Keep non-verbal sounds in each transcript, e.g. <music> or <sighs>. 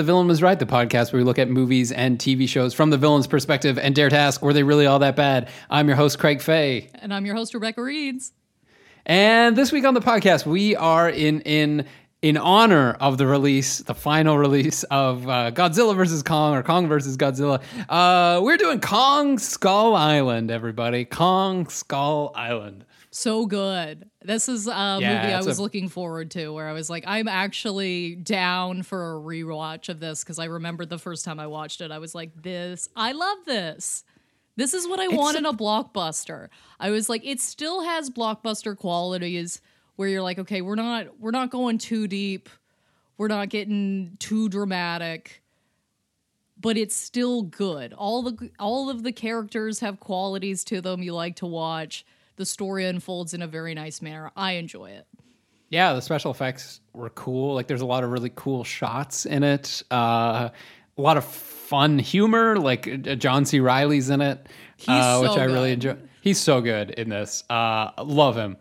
The Villain Was Right, the podcast where we look at movies and TV shows from the villain's perspective and dare to ask, were they really all that bad? I'm your host, Craig Fay. And I'm your host, Rebecca Reeds. And this week on the podcast, we are in in in honor of the release, the final release of uh, Godzilla versus Kong or Kong versus Godzilla. Uh, we're doing Kong Skull Island, everybody. Kong Skull Island. So good. This is a Yeah, movie I was a- looking forward to where I was like, I'm actually down for a rewatch of this because I remember the first time I watched it, I was like, this, I love this. This is what I want in a blockbuster. I was like, it still has blockbuster qualities where you're like, okay, we're not we're not going too deep. We're not getting too dramatic. But it's still good. All the all of the characters have qualities to them you like to watch. The story unfolds in a very nice manner. I enjoy it. Yeah, the special effects were cool. Like, there's a lot of really cool shots in it. Uh, a lot of fun humor. Like uh, John C. Reilly's in it, He's uh, which so I really enjoy. He's so good in this. Uh, love him.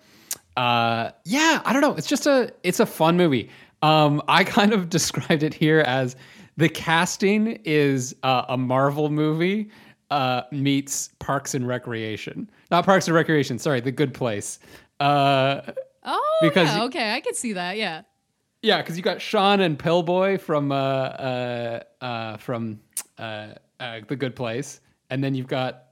Uh, yeah, I don't know. It's just a it's a fun movie. Um, I <laughs> kind of described it here as the casting is uh, a Marvel movie uh, meets Parks and Recreation. Not Parks and Recreation. Sorry, The Good Place. Uh, Oh, Because yeah, you- okay, I could see that. Yeah. yeah, because you got Shawn and Pillboi from uh, uh, uh, from uh, uh, The Good Place, and then you've got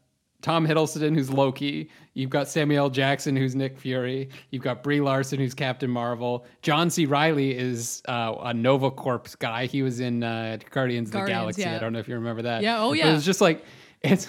Tom Hiddleston who's Loki. You've got Samuel Jackson who's Nick Fury. You've got Brie Larson who's Captain Marvel. John C. Reilly is uh, a Nova Corps guy. He was in uh, Guardians of the Galaxy. yeah. I don't know if you remember that. Yeah, oh, But it was just like it's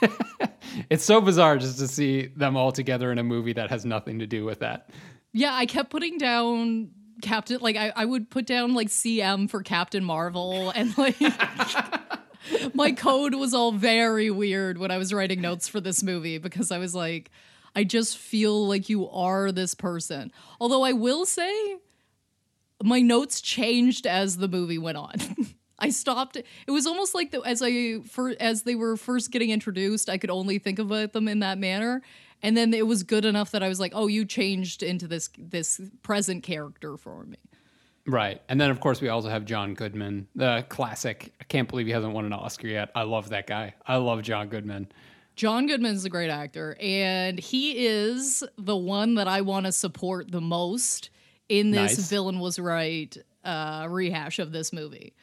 <laughs> <laughs> it's so bizarre just to see them all together in a movie that has nothing to do with that. Yeah, I kept putting down Captain like I, I would put down like CM for Captain Marvel and like <laughs> my code was all very weird when I was writing notes for this movie because I was like, I just feel like you are this person. Although I will say my notes changed as the movie went on. <laughs> I stopped. It was almost like the, as I for as they were first getting introduced, I could only think about them in that manner, and then it was good enough that I was like, "Oh, you changed into this this present character for me." Right. And then, of course, we also have John Goodman, the classic. I can't believe he hasn't won an Oscar yet. I love that guy. I love John Goodman. John Goodman's a great actor, and he is the one that I want to support the most in this Nice. villain was right uh, rehash of this movie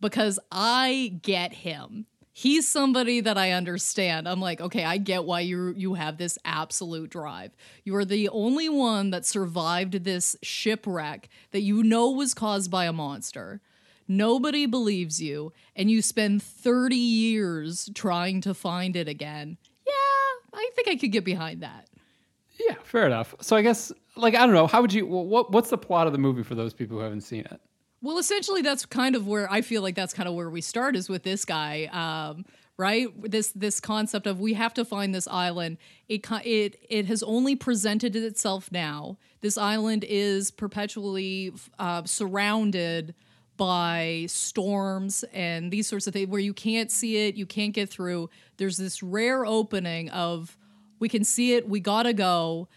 because I get him. He's somebody that I understand. I'm like, okay, I get why you you have this absolute drive. You are the only one that survived this shipwreck that you know was caused by a monster. Nobody believes you, and you spend 30 years trying to find it again. Yeah, I think I could get behind that. Yeah, fair enough. So I guess, like, I don't know. How would you? What What's the plot of the movie for those people who haven't seen it? Well, essentially, that's kind of where I feel like that's kind of where we start is with this guy, um, right? This this concept of we have to find this island. It it it has only presented itself now. This island is perpetually uh, surrounded by storms and these sorts of things where you can't see it, you can't get through. There's this rare opening of we can see it, we gotta go.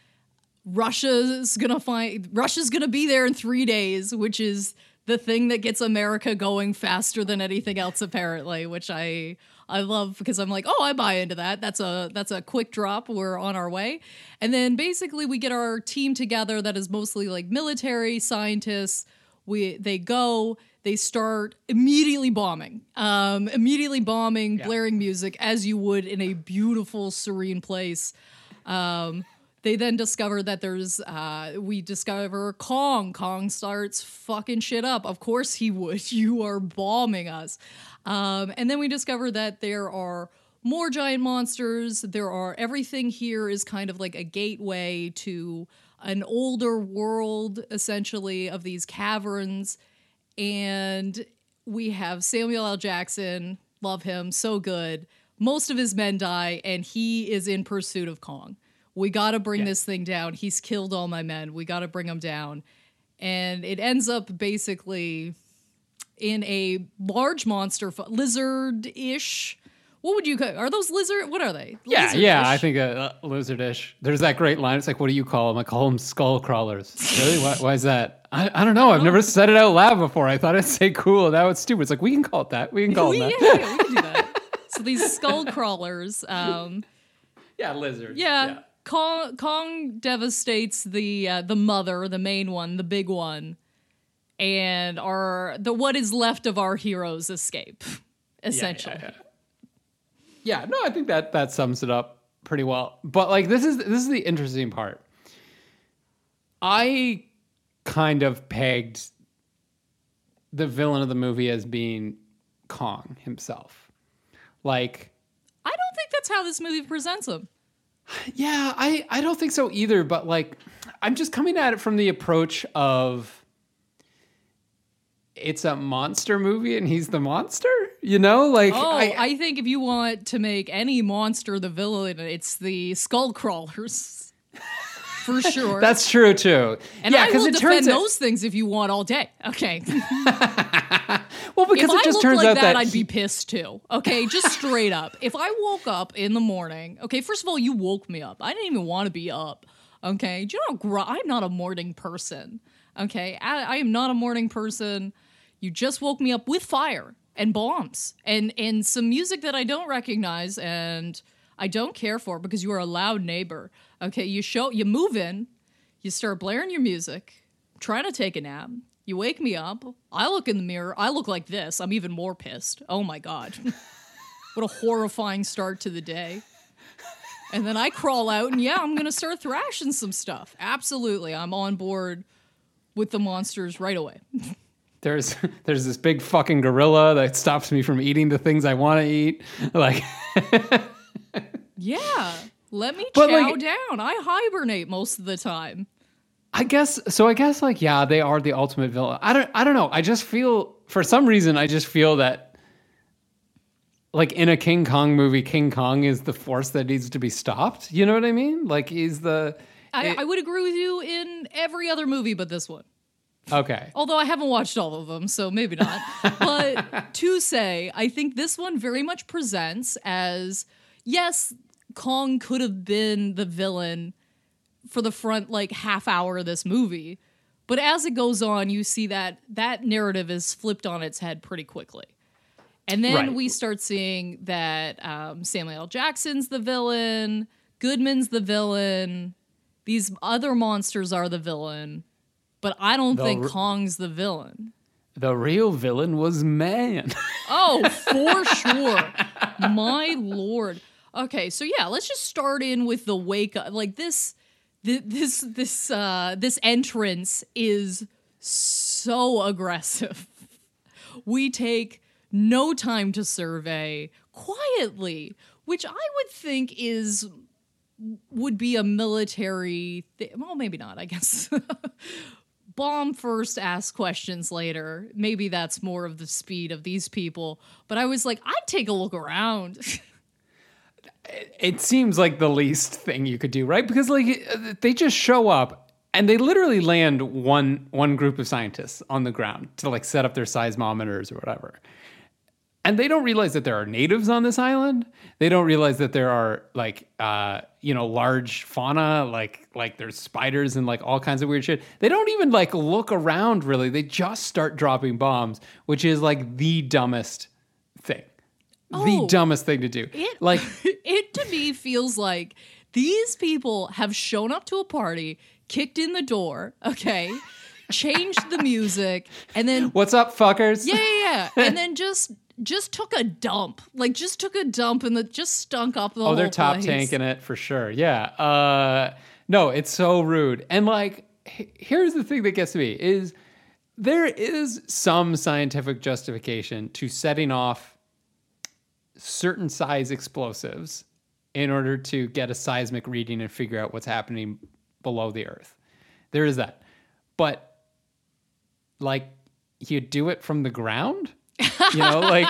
Russia's gonna find Russia's gonna be there in three days, which is the thing that gets America going faster than anything else, apparently, which I I love because I'm like, oh, I buy into that. That's a that's a quick drop. We're on our way. And then basically we get our team together that is mostly like military scientists. We they go, they start immediately bombing. Um, immediately bombing, blaring music as you would in a beautiful, serene place. Um, they then discover that there's uh we discover Kong. Kong starts fucking shit up. Of course he would. <laughs> You are bombing us. Um and then we discover that there are more giant monsters. There are everything here is kind of like a gateway to an older world essentially of these caverns and we have Samuel L. Jackson, love him, so good. Most of his men die, and he is in pursuit of Kong. We got to bring Yeah. this thing down. He's killed all my men. We got to bring him down. And it ends up basically in a large monster, lizard ish. What would you call? Are those lizard? What are they? Yeah, yeah. I Lizard-ish? think a, a lizardish. There's that great line. It's like, what do you call them? I call them skull crawlers. really? Why, why is that? I, I don't know. I've never said it out loud before. I thought I'd say cool. That was stupid. It's like we can call it that. We can call <laughs> we, it yeah, that. yeah, we can do that. So these skull crawlers, um, <laughs> Yeah, lizards. yeah, Kong, Kong devastates the uh, the mother, the main one, the big one, and our the what is left of our heroes escape, essentially. Yeah, yeah, yeah. no, I think that that sums it up pretty well. But like this is this is the interesting part. I kind of pegged the villain of the movie as being Kong himself. Like I don't think that's how this movie presents him. Yeah, I I don't think so either, but like I'm just coming at it from the approach of it's a monster movie and he's the monster, you know? Like Oh, I, I, think if you want to make any monster the villain, it's the skull crawlers. <laughs> For sure. that's true too. and yeah, I because will it defend turns those things if you want all day. Okay. <laughs> well because if it I just looked turns like out that, that I'd be pissed too. Okay, just <laughs> straight up. If I woke up in the morning, okay, first of all, you woke me up. I didn't even want to be up. Okay, do you know? gr- I'm not a morning person. Okay, I, I am not a morning person. You just woke me up with fire and bombs and and some music that I don't recognize and I don't care for because you are a loud neighbor. Okay, you show you move in, you start blaring your music, trying to take a nap. You wake me up. I look in the mirror. I look like this. I'm even more pissed. Oh my God. <laughs> what a horrifying start to the day. And then I crawl out and yeah, I'm going to start thrashing some stuff. Absolutely. I'm on board with the monsters right away. <laughs> there's there's this big fucking gorilla that stops me from eating the things I want to eat. <laughs> Like Yeah. Let me But, chow like- down. I hibernate most of the time. I guess so. I guess like yeah, they are the ultimate villain. I don't. I don't know. I just feel for some reason I just feel that like in a King Kong movie, King Kong is the force that needs to be stopped. You know what I mean? Like he's the I, it- I would agree with you in every other movie but this one. okay. Although I haven't watched all of them, so maybe not. <laughs> but to say, I think this one very much presents as yes, Kong could have been the villain for the front like half hour of this movie. But as it goes on, you see that that narrative is flipped on its head pretty quickly. And then Right. we start seeing that um, Samuel L. Jackson's the villain, Goodman's the villain, these other monsters are the villain, but I don't The think r- Kong's the villain. The real villain was man. <laughs> Oh, for sure. My lord. Okay, so yeah, let's just start in with the wake up. Like this, thi- this, this, uh, this entrance is so aggressive. We take no time to survey quietly, which I would think is would be a military. Th- well, maybe not. I guess. <laughs> Bomb first, ask questions later. Maybe that's more of the speed of these people. But I was like, I'd take a look around. <laughs> it seems like the least thing you could do, right? Because like they just show up and they literally land one one group of scientists on the ground to like set up their seismometers or whatever. And they don't realize that there are natives on this island. They don't realize that there are like uh, you know, large fauna, like like there's spiders and like all kinds of weird shit. They don't even like look around really. They just start dropping bombs, which is like the dumbest thing. The Oh. dumbest thing to do. It like <laughs> it to me feels like these people have shown up to a party, kicked in the door, okay, <laughs> changed the music, and then What's up, fuckers? yeah, yeah, yeah, <laughs> and then just just took a dump, like just took a dump and the just stunk up the oh, whole they're top place. tanking it for sure. Yeah. Uh, no, it's so rude. And like, h- here's the thing that gets to me is there is some scientific justification to setting off certain size explosives in order to get a seismic reading and figure out what's happening below the earth. There is that. But like you do it from the ground? You know, <laughs> like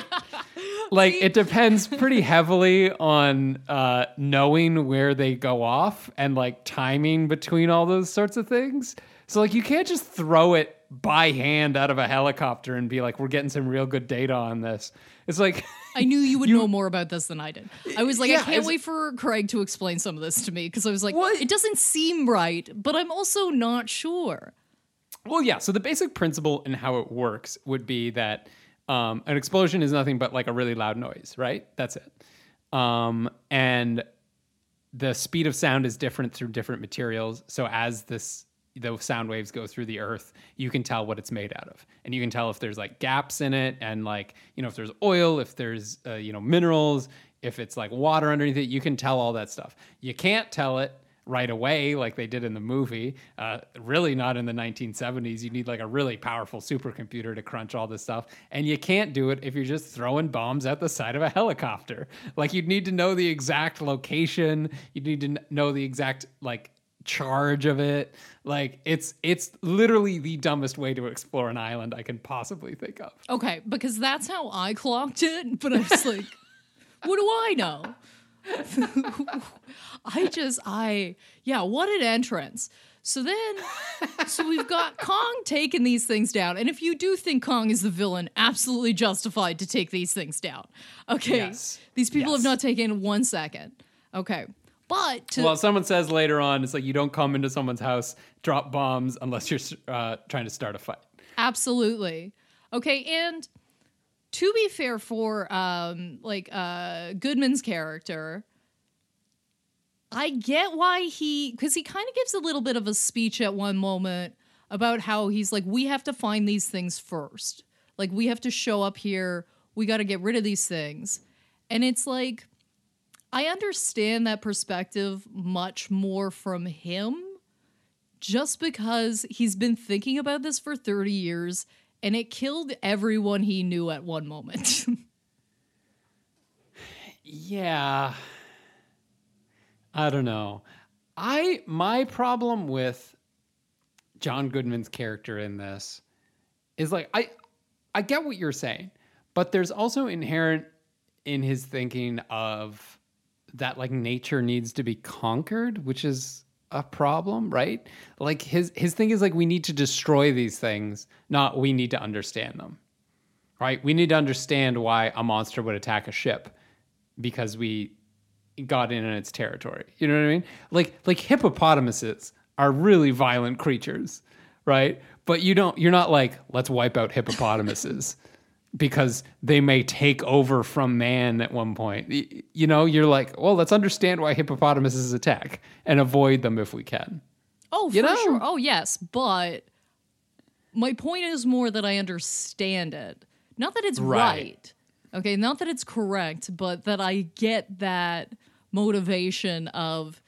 like it depends pretty heavily on uh knowing where they go off and like timing between all those sorts of things. So like you can't just throw it by hand out of a helicopter and be like we're getting some real good data on this. It's like I knew you would know more about this than I did. I was like, Yeah, I can't wait for Craig to explain some of this to me because I was like, What? it doesn't seem right, but I'm also not sure. Well, yeah. So the basic principle and how it works would be that um, an explosion is nothing but like a really loud noise, right? That's it. Um, and the speed of sound is different through different materials. So as this the sound waves go through the earth, you can tell what it's made out of, and you can tell if there's like gaps in it, and like you know if there's oil, if there's uh, you know minerals, if it's like water underneath it, you can tell all that stuff. You can't tell it right away like they did in the movie. Uh, really, not in the 1970s. You need like a really powerful supercomputer to crunch all this stuff, and you can't do it if you're just throwing bombs at the side of a helicopter. Like you'd need to know the exact location. You'd need to know the exact like charge of it. Like it's it's literally the dumbest way to explore an island I can possibly think of. Okay, because that's how I clocked it, but I was like, <laughs> what do I know? <laughs> I just I yeah, what an entrance. So then so we've got Kong taking these things down. And if you do think Kong is the villain, absolutely justified to take these things down. Okay. Yes. These people Yes. have not taken one second. Okay. But to Well, someone says later on, it's like you don't come into someone's house, drop bombs unless you're uh, trying to start a fight. Absolutely. Okay, and to be fair for um like uh Goodman's character, I get why he cuz he kind of gives a little bit of a speech at one moment about how he's like we have to find these things first. Like we have to show up here, we got to get rid of these things. And it's like I understand that perspective much more from him just because he's been thinking about this for 30 years and it killed everyone he knew at one moment. <laughs> Yeah. I don't know. I my problem with John Goodman's character in this is like I I get what you're saying, but there's also inherent in his thinking of that like nature needs to be conquered, which is a problem, right? Like his his thing is like we need to destroy these things, not we need to understand them. Right? We need to understand why a monster would attack a ship because we got in on its territory. You know what I mean? Like like hippopotamuses are really violent creatures, right? But you don't you're not like let's wipe out hippopotamuses because they may take over from man at one point. You know, you're like, well, let's understand why hippopotamuses attack and avoid them if we can. oh, You for know? sure. Oh, yes, but my point is more that I understand it. Not that it's Right. right. Okay, not that it's correct, but that I get that motivation of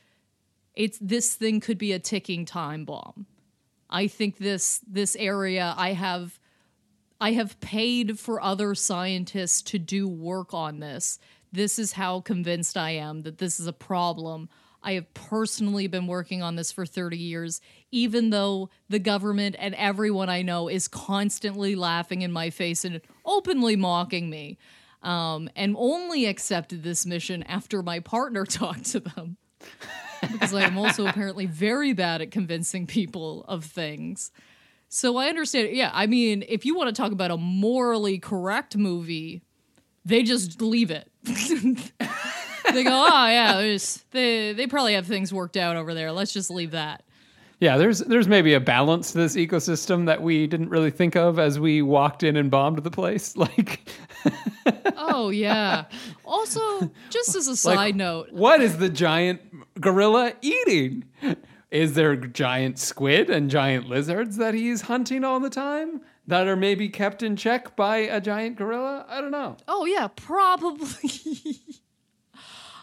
it's this thing could be a ticking time bomb. I think this this area I have I have paid for other scientists to do work on this. This is how convinced I am that this is a problem. I have personally been working on this for 30 years, even though the government and everyone I know is constantly laughing in my face and openly mocking me. Um, and only accepted this mission after my partner <laughs> talked to them. because I am also apparently very bad at convincing people of things. So I understand. Yeah, I mean, if you want to talk about a morally correct movie, they just leave it. <laughs> they go, oh yeah, there's, they they probably have things worked out over there. Let's just leave that. Yeah, there's there's maybe a balance to this ecosystem that we didn't really think of as we walked in and bombed the place. <laughs> Like Oh yeah. Also, just as a side Like, note, What is the giant gorilla eating? Is there giant squid and giant lizards that he's hunting all the time that are maybe kept in check by a giant gorilla? I don't know. Oh yeah, probably. <laughs>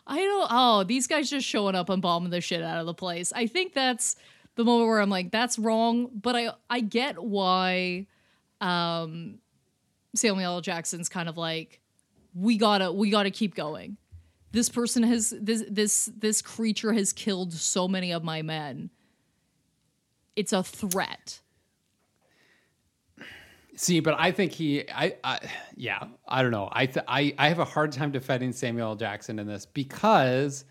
I don't. Oh, these guys just showing up and bombing the shit out of the place. I think that's the moment where I'm like, that's wrong. But I I get why um, Samuel L. Jackson's kind of like, we gotta we gotta keep going. This person has this this this creature has killed so many of my men. It's a threat. See, but I think he, I, I yeah, I don't know. I, th- I, I have a hard time defending Samuel. Jackson in this because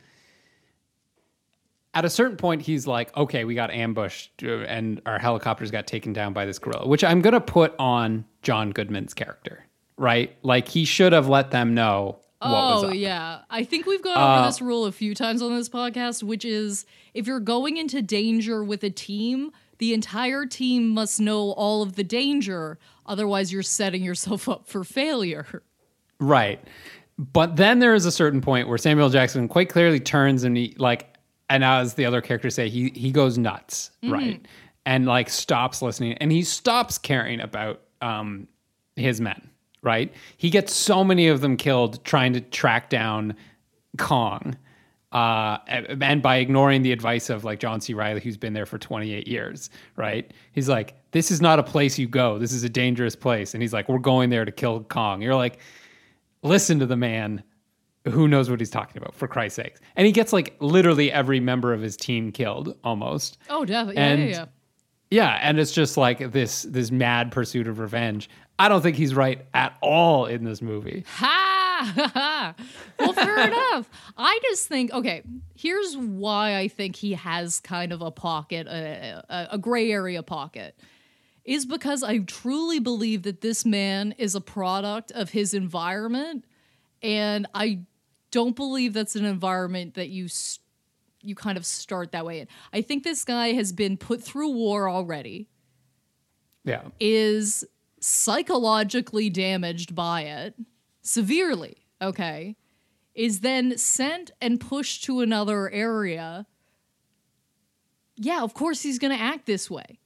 at a certain point he's like, okay, we got ambushed uh, and our helicopters got taken down by this gorilla, which I'm gonna put on John Goodman's character, right? Like he should have let them know Oh yeah, I think we've gone over Uh, this rule a few times on this podcast, which is if you're going into danger with a team, the entire team must know all of the danger, otherwise, you're setting yourself up for failure. Right. But then there is a certain point where Samuel Jackson quite clearly turns and he like and as the other characters say, he he goes nuts, right? And like stops listening. And he stops caring about um his men, right? He gets so many of them killed trying to track down Kong. Uh, and by ignoring the advice of like John C. Reilly, who's been there for 28 years, right? He's like, this is not a place you go. This is a dangerous place. And he's like, we're going there to kill Kong. You're like, listen to the man who knows what he's talking about for Christ's sakes. And he gets like literally every member of his team killed almost. Oh, definitely. And- yeah, yeah, yeah. And it's just like this this mad pursuit of revenge. I don't think he's right at all in this movie. Ha! ha, <laughs> ha. well, fair <laughs> enough. I just think, okay, here's why I think he has kind of a pocket, a, a, a gray area pocket, is because I truly believe that this man is a product of his environment. And I don't believe that's an environment that you. s you kind of start that way. I think this guy has been put through war already Yeah. is psychologically damaged by it severely, okay, is then sent and pushed to another area, yeah, of course he's going to act this way.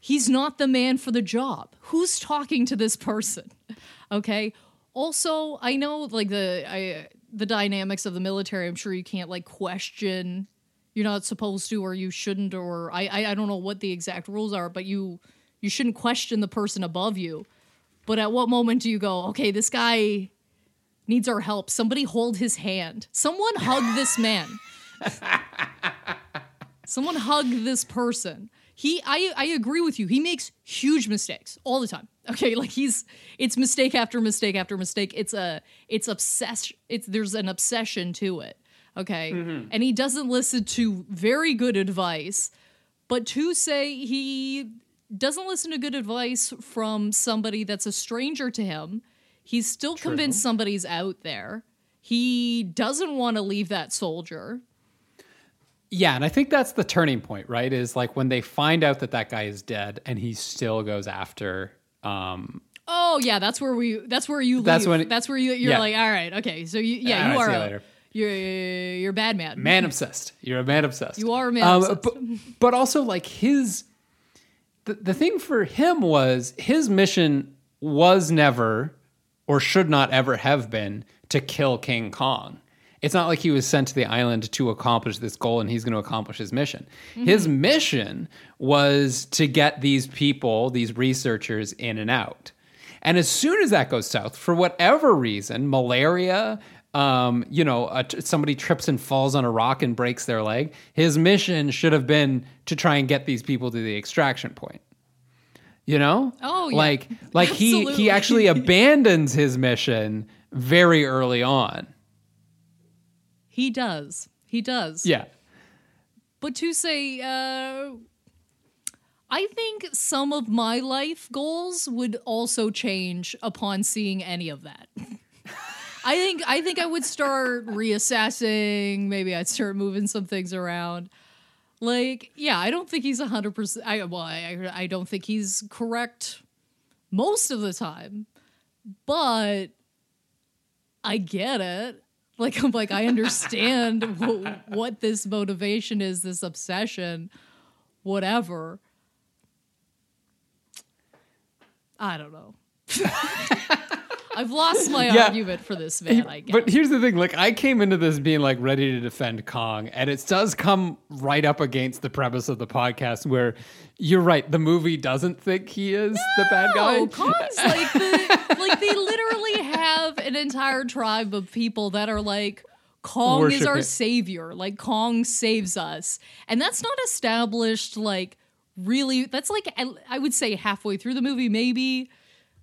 He's not the man for the job. Who's talking to this person? <laughs> Okay? Also, I know like the I the dynamics of the military, I'm sure you can't like question you're not supposed to or you shouldn't or I, I I don't know what the exact rules are, but you you shouldn't question the person above you. But at what moment do you go, okay, this guy needs our help. Somebody hold his hand. Someone hug this man. <laughs> Someone hug this person. He I I agree with you. He makes huge mistakes all the time. <laughs> Okay, like he's it's mistake after mistake after mistake. It's a it's obsession. It's there's an obsession to it. Okay? Mm-hmm. And he doesn't listen to very good advice. But to say he doesn't listen to good advice from somebody that's a stranger to him, he's still convinced somebody's out there. He doesn't want to leave that soldier. Yeah, and I think that's the turning point, right? Is like when they find out that that guy is dead and he still goes after um Oh yeah, that's where we. That's where you. That's leave. when it- That's where you. You're yeah. like, all right, okay. So you, yeah, All you right, are you a, you're you're a bad man. man obsessed. You're a man obsessed. You are a man obsessed. But, but also like his the, the thing for him was his mission was never or should not ever have been to kill King Kong. It's not like he was sent to the island to accomplish this goal and he's going to accomplish his mission. His mission was to get these people, these researchers in and out. And as soon as that goes south, for whatever reason, malaria, um, you know, a, somebody trips and falls on a rock and breaks their leg, his mission should have been to try and get these people to the extraction point. You know? Oh, yeah. Like, like he he actually abandons his mission very early on. He does. He does. Yeah. But to say, uh, I think some of my life goals would also change upon seeing any of that. <laughs> I think I think I would start reassessing. Maybe I'd start moving some things around. Like, yeah, I don't think he's hundred percent. I well, I I don't think he's correct most of the time, but I get it. Like I'm like I understand wh- what this motivation is, this obsession, whatever. I don't know. <laughs> I've lost my Yeah. argument for this man. I guess. But here's the thing: like I came into this being like ready to defend Kong, and it does come right up against the premise of the podcast, where you're right. The movie doesn't think he is the bad guy. No, Kong's like the, like they literally have an entire tribe of people that are like Kong is our it. savior. Like Kong saves us. And that's not established like really that's like I- I would say halfway through the movie maybe.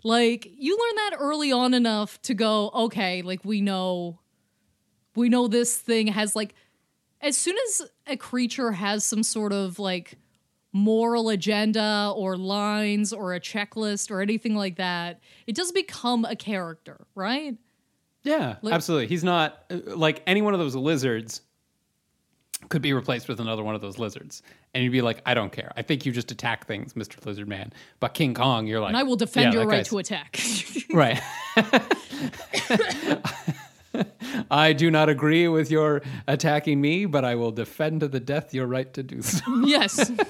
Like you learn that early on enough to go okay, like we know we know this thing has like as soon as a creature has some sort of like moral agenda or lines or a checklist or anything like that, it does become a character, right? Yeah, Like- absolutely. He's not uh, like any one of those lizards could be replaced with another one of those lizards. And you'd be like, I don't care. I think you just attack things, Mr. Lizard Man. But King Kong, you're like, And I will defend yeah, your right to attack. <laughs> Right. <laughs> I do not agree with your attacking me, but I will defend to the death your right to do so. yes. <laughs>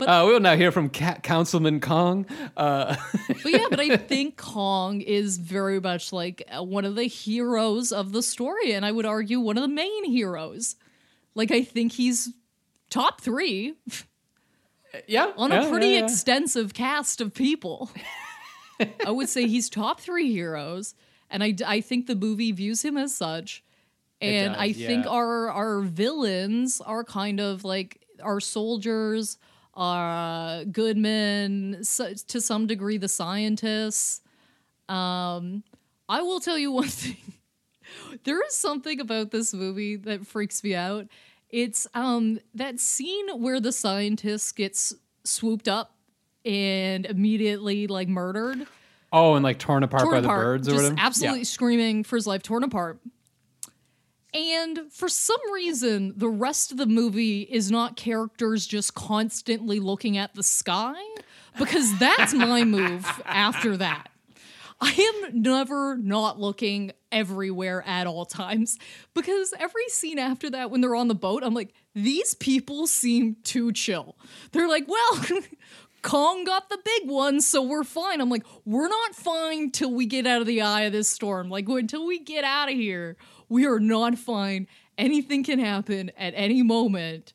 Uh, we'll now hear from Councilman Kong. Uh, <laughs> But yeah, but I think Kong is very much like uh, one of the heroes of the story, and I would argue one of the main heroes. Like I think he's top three <laughs> yeah. on yeah, a pretty yeah, yeah. extensive cast of people. I would say he's top three heroes, and I, I think the movie views him as such. And does, I think our our villains are kind of like our soldiers, our good men, so, to some degree the scientists. Um, I will tell you <laughs> one thing. there is something about this movie that freaks me out. It's um that scene where the scientist gets swooped up and immediately like murdered, Oh, and like torn apart torn by the birds or just whatever. absolutely screaming for his life, torn apart. And for some reason, the rest of the movie is not characters just constantly looking at the sky, because that's my move after that. I am never not looking everywhere at all times because every scene after that, when they're on the boat, I'm like, these people seem too chill. They're like, well, <laughs> Kong got the big one, so we're fine. I'm like, we're not fine till we get out of the eye of this storm. Like, until we get out of here, we are not fine. Anything can happen at any moment.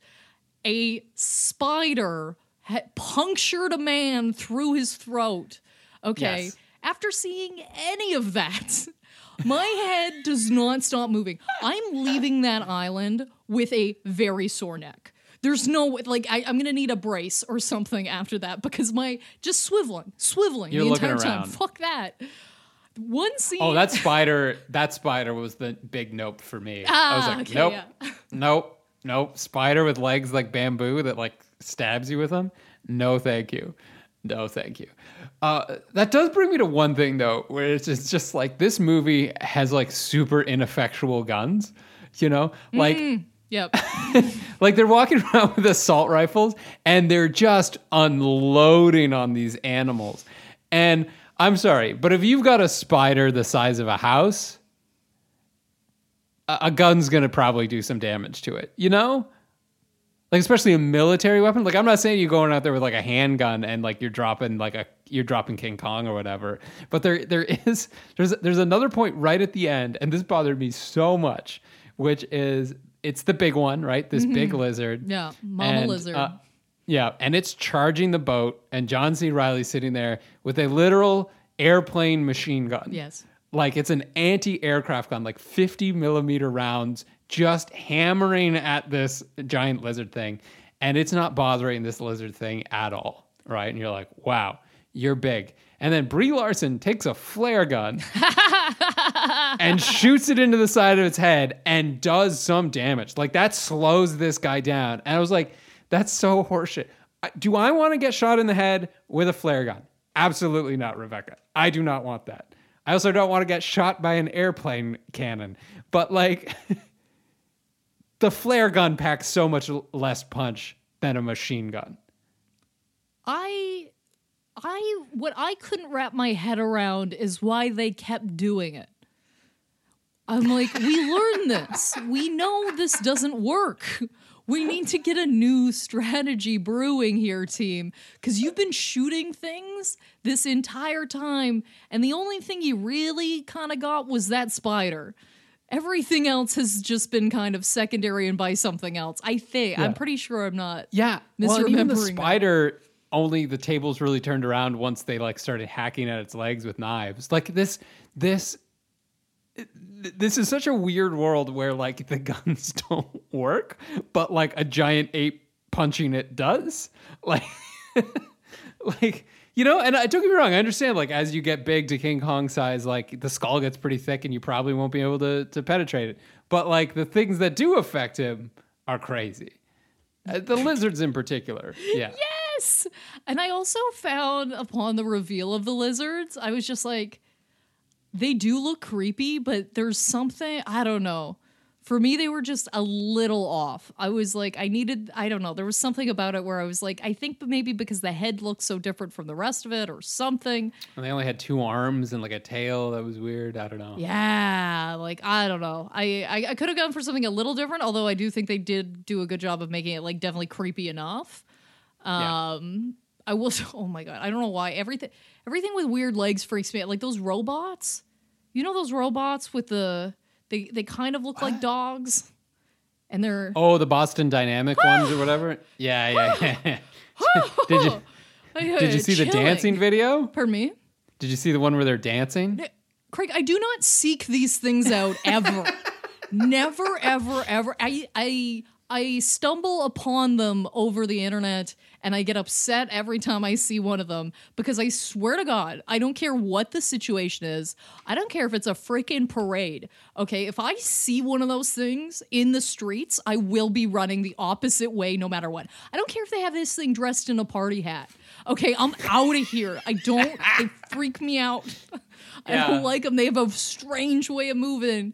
A spider had punctured a man through his throat. Okay. Yes. After seeing any of that, <laughs> my head does not stop moving. I'm leaving that island with a very sore neck. There's no like I, I'm gonna need a brace or something after that because my just swiveling, swiveling You're the entire time. around. Fuck that. One scene. Oh, that <laughs> spider! That spider was the big nope for me. I was Ah, like, okay, nope, yeah. <laughs> nope, nope. Spider with legs like bamboo that like stabs you with them. No, thank you. No, thank you. Uh, that does bring me to one thing though, where it's just, it's just like this movie has like super ineffectual guns. You know, like Yep. <laughs> like they're walking around with assault rifles and they're just unloading on these animals. And I'm sorry, but if you've got a spider the size of a house, a, a gun's gonna probably do some damage to it. You know? Like especially a military weapon. Like I'm not saying you're going out there with like a handgun and like you're dropping like a you're dropping King Kong or whatever. But there there is there's there's another point right at the end, and this bothered me so much, which is it's the big one, right? This big lizard. Yeah, mama And, lizard. uh, yeah, and it's charging the boat, and John C. Reilly sitting there with a literal airplane machine gun. yes. Like it's an anti-aircraft gun, like 50 millimeter rounds, just hammering at this giant lizard thing, and it's not bothering this lizard thing at all, right? And you're like, wow, you're big. And then Brie Larson takes a flare gun <laughs> and shoots it into the side of its head and does some damage. Like that slows this guy down. And I was like, that's so horseshit. Do I want to get shot in the head with a flare gun? Absolutely not, Rebecca. I do not want that. I also don't want to get shot by an airplane cannon. But like <laughs> the flare gun packs so much less punch than a machine gun. I I what I couldn't wrap my head around is why they kept doing it. I'm like, we learned this. We know this doesn't work. We need to get a new strategy brewing here, team, because you've been shooting things this entire time, and the only thing you really kind of got was that spider. Everything else has just been kind of secondary and by something else. I think. I'm pretty sure I'm not. Yeah. Well, even the misremembering that. spider, only the tables really turned around once they like started hacking at its legs with knives. Like this, this, this is such a weird world where like the <laughs> guns don't work, but like a giant ape punching it does. <laughs> Like, like you know. And I don't get me wrong, I understand. Like as you get big to King Kong size, like the skull gets pretty thick, and you probably won't be able to to penetrate it. But like the things that do affect him are crazy. Uh, the <laughs> lizards in particular. Yeah. Yes. And I also found upon the reveal of the lizards, I was just like, they do look creepy, but there's something, I don't know. For me, they were just a little off. I was like, I needed, I don't know, there was something about it where I was like, I think maybe because the head looked so different from the rest of it or something. And they only had two arms and like a tail. That was weird. I don't know. Yeah, like I don't know. I I, I could have gone for something a little different, although I do think they did do a good job of making it like definitely creepy enough. Yeah. Um I will <laughs> oh my god, I don't know why everything everything with weird legs freaks me out. Like those robots. You know those robots with the they they kind of look like dogs. And they're Oh, the Boston Dynamic ones or whatever. Yeah, yeah. yeah. <laughs> did you <laughs> did you see the dancing video? Pardon me? Did you see the one where they're dancing? Craig, I do not seek these things out ever. <laughs> Never, ever, ever. I I I stumble upon them over the internet and I get upset every time I see one of them because I swear to God, I don't care what the situation is. I don't care if it's a freaking parade. Okay, if I see one of those things in the streets, I will be running the opposite way no matter what. I don't care if they have this thing dressed in a party hat. Okay, I'm out of here. I don't, they freak me out. <laughs> I Yeah. don't like them. They have a strange way of moving.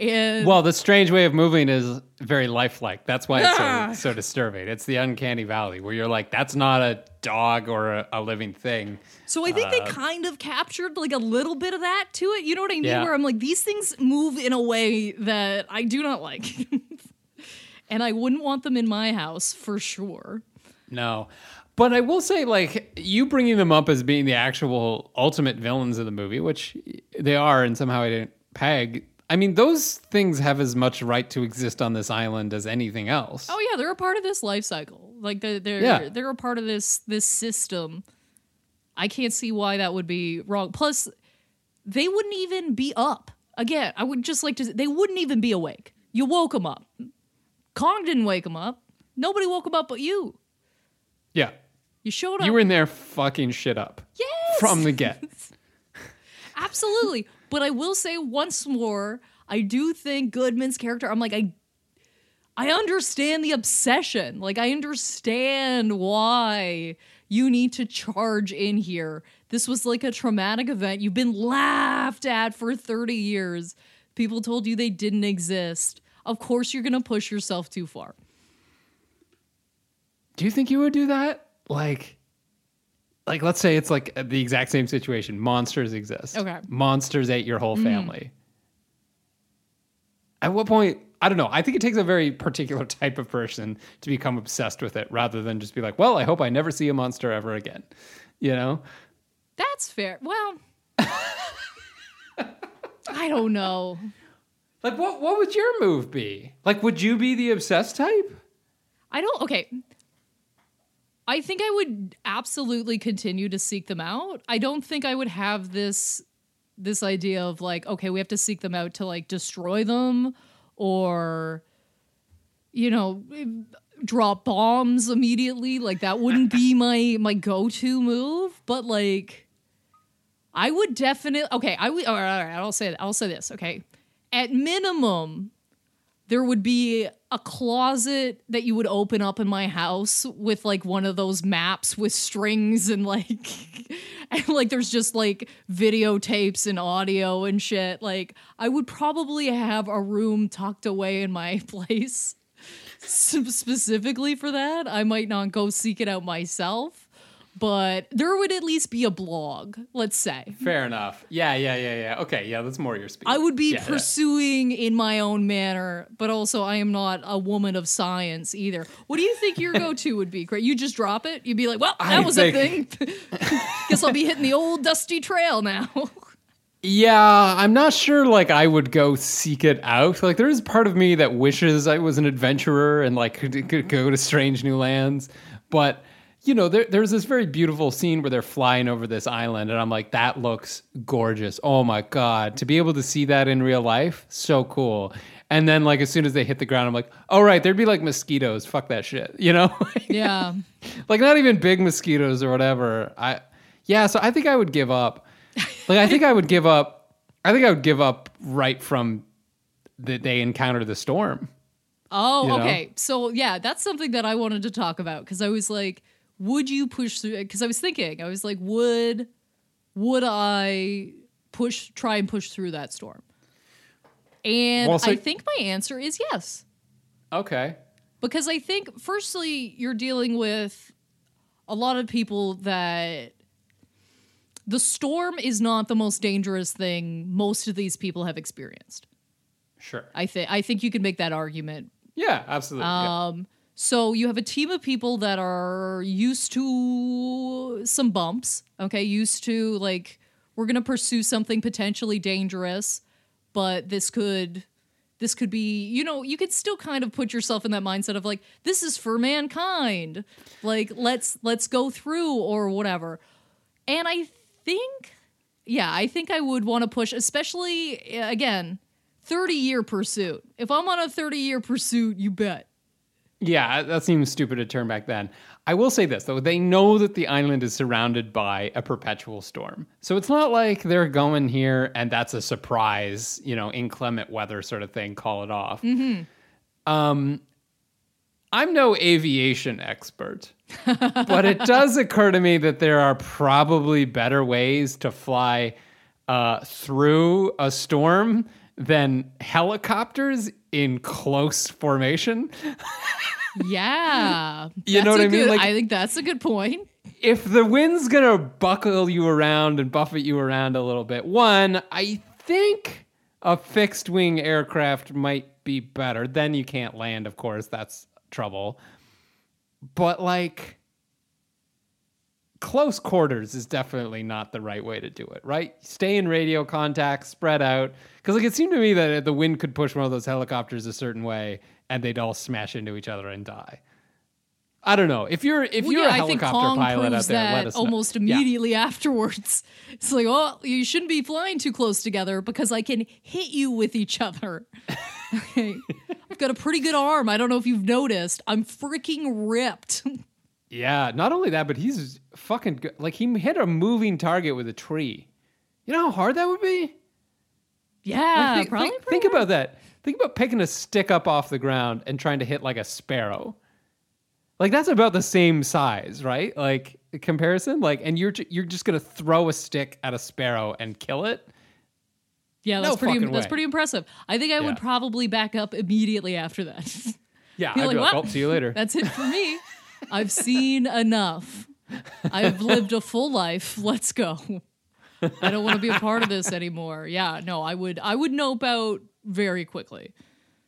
And Well, the strange way of moving is very lifelike. That's why Ah. it's so, so disturbing. It's the uncanny valley where you're like, that's not a dog or a, a living thing. So I think they kind of captured like a little bit of that to it. You know what I mean? Yeah. Where I'm like, these things move in a way that I do not like. <laughs> and I wouldn't want them in my house for sure. No. But I will say, like, you bringing them up as being the actual ultimate villains of the movie, which they are, and somehow I didn't peg. I mean, those things have as much right to exist on this island as anything else. Oh yeah, they're a part of this life cycle. Like they're they're, Yeah. they're a part of this this system. I can't see why that would be wrong. Plus, they wouldn't even be up. Again, I would just like to. They wouldn't even be awake. You woke them up. Kong didn't wake them up. Nobody woke them up but you. Yeah. You showed up. You were in there fucking shit up yes, from the get. <laughs> absolutely. But I will say once more, I do think Goodman's character. I'm like I. I understand the obsession. Like I understand why you need to charge in here. This was like a traumatic event. You've been laughed at for 30 years. People told you they didn't exist. Of course you're going to push yourself too far. Do you think you would do that? Like, like let's say it's like uh, the exact same situation. Monsters exist. Okay. Monsters ate your whole mm-hmm. family. At what point? I don't know. I think it takes a very particular <laughs> type of person to become obsessed with it, rather than just be like, "Well, I hope I never see a monster ever again." You know? That's fair. Well, I don't know. Like, what? What would your move be? Like, would you be the obsessed type? I don't. Okay. I think I would absolutely continue to seek them out. I don't think I would have this this idea of like, okay, we have to seek them out to like destroy them or you know, drop bombs immediately. Like that wouldn't be <laughs> my my go-to move, but like I would definitely okay, I would all right, all right, I'll say I'll say this, okay. At minimum, there would be a closet that you would open up in my house with like one of those maps with strings and like <laughs> and like there's just like videotapes and audio and shit. Like i would probably have a room tucked away in my <laughs> place. Specifically for that i might not go seek it out myself but there would at least be a blog let's say Fair enough. Yeah, yeah, yeah, yeah. Okay, yeah, that's more your speed. I would be Yeah, yeah. pursuing in my own manner, but also I am not a woman of science either. What do you think your <laughs> go-to would be? Great, you just drop it. You'd be like, "Well, that I was a thing. <laughs> Guess I'll be hitting the old dusty trail now." Yeah, I'm not sure like I would go seek it out. Like there is part of me that wishes I was an adventurer and like could, could go to strange new lands. But you know, there, there's this very beautiful scene where they're flying over this island, and I'm like, that looks gorgeous. Oh my god, to be able to see that in real life, so cool. And then like as soon as they hit the ground, I'm like, oh right, there'd be like mosquitoes. Fuck that shit, you know? <laughs> yeah, like not even big mosquitoes or whatever. I yeah, so I think I would give up. Like I think I would give up. I think I would give up right from that they encounter the storm. Oh, You know? okay. So yeah, that's something that I wanted to talk about because I was like, would you push through? Because I was thinking, I was like, would would I push try and push through that storm? And Well, so- I think my answer is yes. Okay. Because I think, firstly, you're dealing with a lot of people that the storm is not the most dangerous thing most of these people have experienced. Sure. I think I think you could make that argument. Yeah, absolutely. yeah. Um, So you have a team of people that are used to some bumps, okay, used to like we're going to pursue something potentially dangerous, but this could this could be, you know, you could still kind of put yourself in that mindset of like this is for mankind. Like let's let's go through or whatever. And I think yeah, I think I would want to push especially uh, again 30 year pursuit. If I'm on a 30 year pursuit, you bet. Yeah, that seems stupid to turn back then. I will say this though, they know that the island is surrounded by a perpetual storm. So it's not like they're going here and that's a surprise, you know, inclement weather sort of thing, call it off. Um I'm no aviation expert, but it does occur to me that there are probably better ways to fly uh, through a storm than helicopters in close formation. Yeah. <laughs> You know what I mean? good- Like- I think that's a good point. if the wind's gonna buckle you around and buffet you around a little bit, one, I think a fixed wing aircraft might be better. Then you can't land, of course, that's trouble. But like close quarters is definitely not the right way to do it, right? Stay in radio contact, spread out. Because like it seemed to me that uh, the wind could push one of those helicopters a certain way and they'd all smash into each other and die. I don't know. If you're if Well, you're yeah, a I think helicopter pilot out there, let that us know. almost Yeah. immediately afterwards. It's like, oh, you shouldn't be flying too close together because I can hit you with each other. <laughs> Okay. I've got a pretty good arm. I don't know if you've noticed. I'm freaking ripped. Yeah, not only that, but he's fucking good. Like he hit a moving target with a tree. You know how hard that would be? Yeah, Like, think, probably. think, think about that. Think about picking a stick up off the ground and trying to hit like a sparrow. Like that's about the same size, right? Like comparison. Like, and you're you're just gonna throw a stick at a sparrow and kill it. Yeah, No that's pretty. That's way. pretty impressive. I think I would probably back up immediately after that. <laughs> Yeah, I'd like, be like, "Well, oh, see you later. <laughs> That's it for me. I've seen enough. I've lived a full life. Let's go. I don't want to be a part of this anymore. Yeah, no, I would I would nope out very quickly.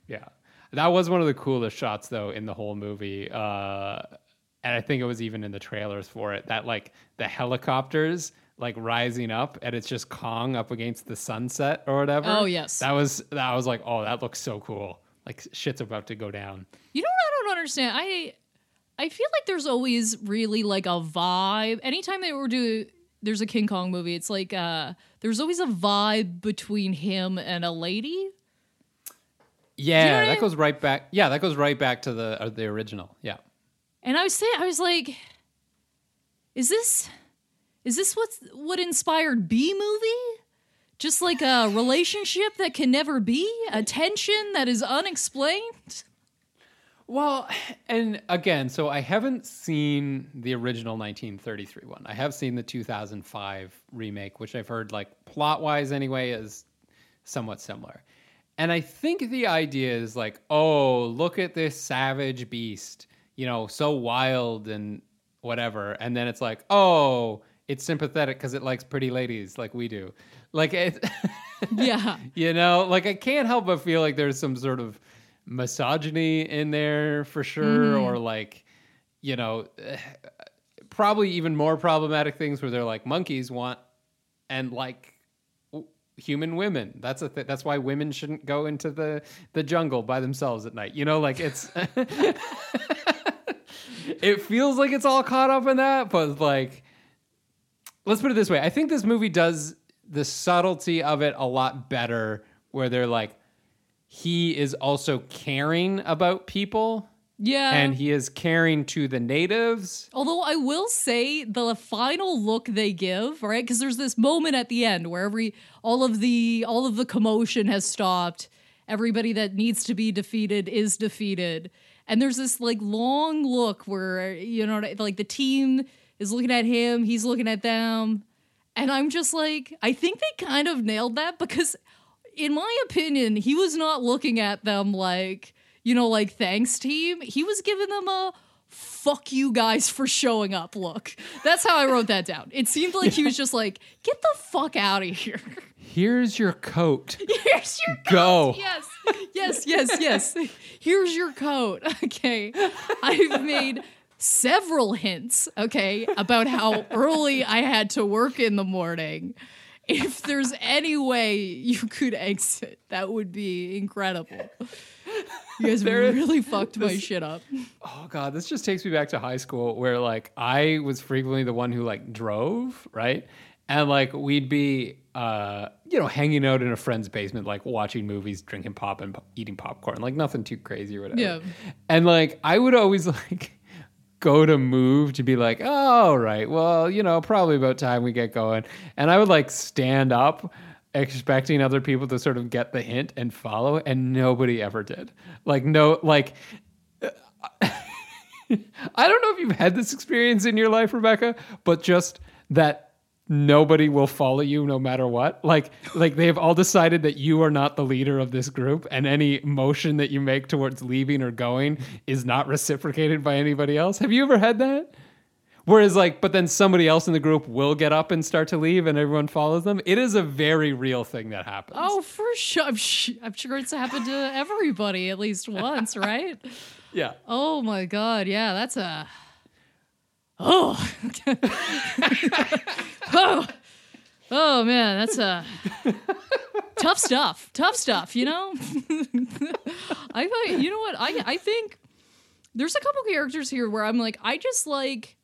Yeah. That was one of the coolest shots though in the whole movie. Uh and I think it was even in the trailers for it that like the helicopters like rising up and it's just Kong up against the sunset or whatever. Oh, yes. That was that was like, oh, that looks so cool. Like shit's about to go down. You know what I don't understand? I I feel like there's always really like a vibe. Anytime they were do there's a King Kong movie, it's like uh there's always a vibe between him and a lady. Yeah, know what I that mean? goes right back. Yeah, that goes right back to the uh, the original. Yeah. And I was saying, I was like, is this is this what what inspired Bee Movie? Just like a relationship that can never be, a tension that is unexplained. Well, and again, so I haven't seen the original 1933 one. I have seen the 2005 remake, which I've heard, like plot wise anyway, is somewhat similar. And I think the idea is like, oh, look at this savage beast, you know, so wild and whatever. And then it's like, oh, it's sympathetic because it likes pretty ladies like we do. Like it. Yeah. <laughs> you know like i can't help but feel like there's some sort of misogyny in there for sure mm-hmm. or like you know <sighs> probably even more problematic things where they're like monkeys want and like human women. That's a th- that's why women shouldn't go into the the jungle by themselves at night. You know like it's <laughs> it feels like it's all caught up in that but like let's put it this way. I think this movie does the subtlety of it a lot better where they're like he is also caring about people Yeah. and he is caring to the natives Although I will say the final look they give, right? Because there's this moment at the end where every all of the all of the commotion has stopped. Everybody that needs to be defeated is defeated. And there's this like long look where you know like the team is looking at him, he's looking at them. And I'm just like, I think they kind of nailed that because in my opinion, he was not looking at them like, you know, like thanks team. He was giving them a fuck you guys for showing up look. That's how I wrote that down. It seemed like he was just like, get the fuck out of here. Here's your coat. <laughs> Here's your coat. Go. Yes, yes, yes, yes. Here's your coat. <laughs> Okay. I've made several hints, okay, about how early I had to work in the morning. If there's any way you could exit, that would be incredible. You guys There is- really fucked my shit up. Oh god, this just takes me back to high school where like I was frequently the one who like drove, right? And like we'd be uh you know hanging out in a friend's basement like watching movies, drinking pop and po- eating popcorn, like nothing too crazy or whatever. Yeah. And like I would always <laughs> like go to move to be like, oh, right, well, you know, probably about time we get going. And I would like stand up expecting other people to sort of get the hint and follow, and nobody ever did. Like, no, like, <laughs> I don't know if you've had this experience in your life, Rebecca, but just that nobody will follow you no matter what. Like like they've all decided that you are not the leader of this group and any motion that you make towards leaving or going is not reciprocated by anybody else. Have you ever had that? Whereas like but then somebody else in the group will get up and start to leave and everyone follows them. It is a very real thing that happens. Oh, for sure. I'm, sh- I'm sure it's happened to everybody at least once, right? <laughs> yeah. Oh my god, yeah, that's a Oh. <laughs> oh. Oh man, that's a tough stuff. Tough stuff, you know? <laughs> I thought you know what? I I think there's a couple characters here where I'm like, I just like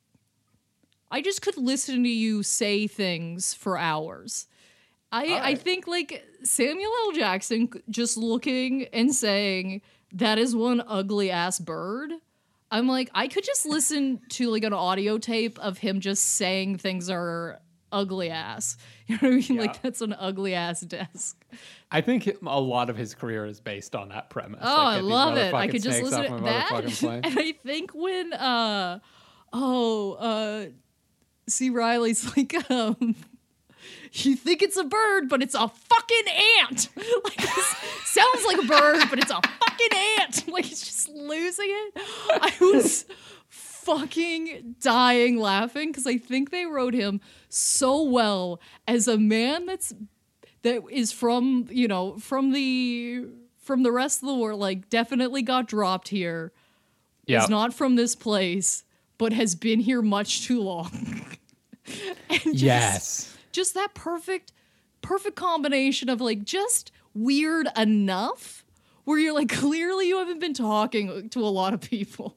I just could listen to you say things for hours. I I think like Samuel L. Jackson just looking and saying that is one ugly ass bird. I'm like I could just listen to like an audio tape of him just saying things are ugly ass. <laughs> You know what I mean? Yeah. Like that's an ugly ass desk. I think a lot of his career is based on that premise. Oh, Like, I love it. I could just listen to that. <laughs> And I think when uh oh uh C. Reilly's <laughs> like, um you think it's a bird, but it's a fucking ant. <laughs> Like sounds like a bird, but it's a fucking ant. <laughs> Like he's just losing it. I was fucking dying laughing because I think they wrote him so well as a man that's that is from you know from the from the rest of the world like definitely got dropped here Yeah. is not from this place but has been here much too long <laughs> and just, Yes. Just that perfect perfect combination of like just weird enough where you're like <laughs> clearly you haven't been talking to a lot of people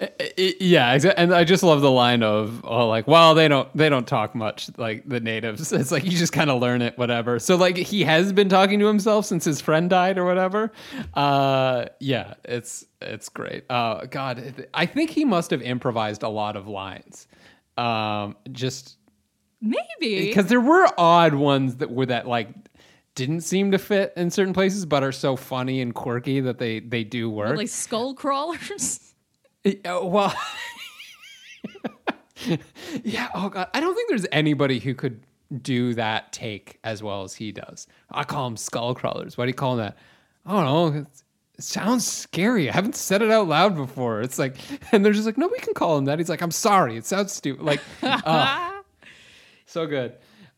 I- yeah, exa- and I just love the line of oh, like, well, they don't they don't talk much like the natives. <laughs> It's like you just kind of learn it, whatever. So like he has been talking to himself since his friend died or whatever. Uh, yeah, it's it's great. Uh, God, I think he must have improvised a lot of lines. Um, just maybe because there were odd ones that were that like didn't seem to fit in certain places, but are so funny and quirky that they they do work. like skull crawlers Uh, well, <laughs> yeah. Oh god, I don't think there's anybody who could do that take as well as he does. I call them skull crawlers. Why do you call them that? I don't know. It sounds scary. I haven't said it out loud before. It's like, <laughs> and they're just like, no, we can call him that. He's like, I'm sorry. It sounds stupid. Like, oh, <laughs> so good.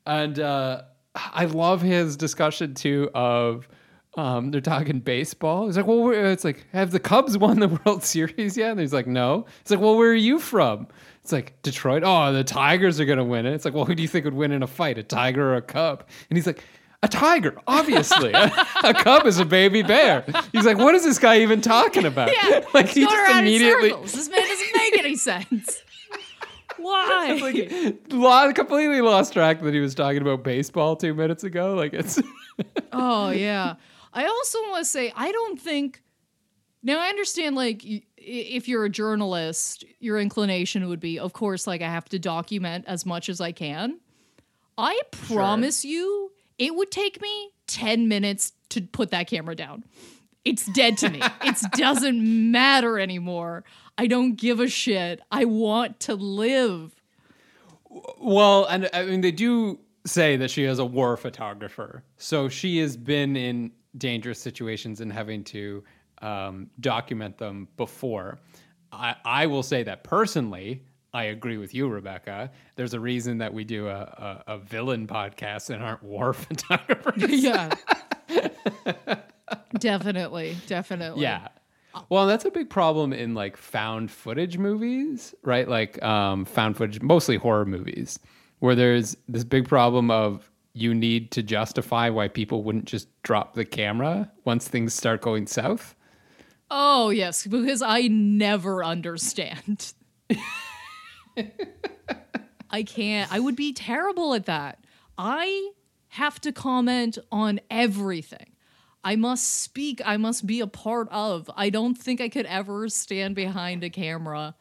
And uh, I love his discussion too of um, they're talking baseball. He's like, well, it's like, have the Cubs won the World <laughs> Series yet? And he's like, no. It's like, well, where are you from? It's like Detroit. Oh, the Tigers are gonna win it. It's like, well, who do you think would win in a fight, a tiger or a cub? And he's like, a tiger, obviously. a, <laughs> <laughs> a cub is a baby bear. He's like, what is this guy even talking about? Yeah, like he just immediately. This man doesn't make any sense. Why? like lost, completely lost track that he was talking about baseball two minutes ago. Like it's <laughs> oh yeah. I also want to say I don't think. Now I understand like if you're a journalist, your inclination would be, of course, like I have to document as much as I can. I promise you, it would take me ten minutes to put that camera down. It's dead to me. it <laughs> doesn't matter anymore. I don't give a shit. I want to live. well, and I mean they do say that she is a war photographer. So she has been in dangerous situations and having to um, document them before. I, I will say that personally, I agree with you, Rebecca. There's a reason that we do a, a, a villain podcast and aren't war <laughs> photographers. <laughs> yeah. definitely, definitely. Yeah. Well, that's a big problem in like found footage movies, right? Like um, found footage, mostly horror movies, where there's this big problem of you need to justify why people wouldn't just drop the camera once things start going south. Oh, yes, because I never understand. <laughs> I can't. I would be terrible at that. I have to comment on everything. I must speak. I must be a part of. I don't think I could ever stand behind a camera.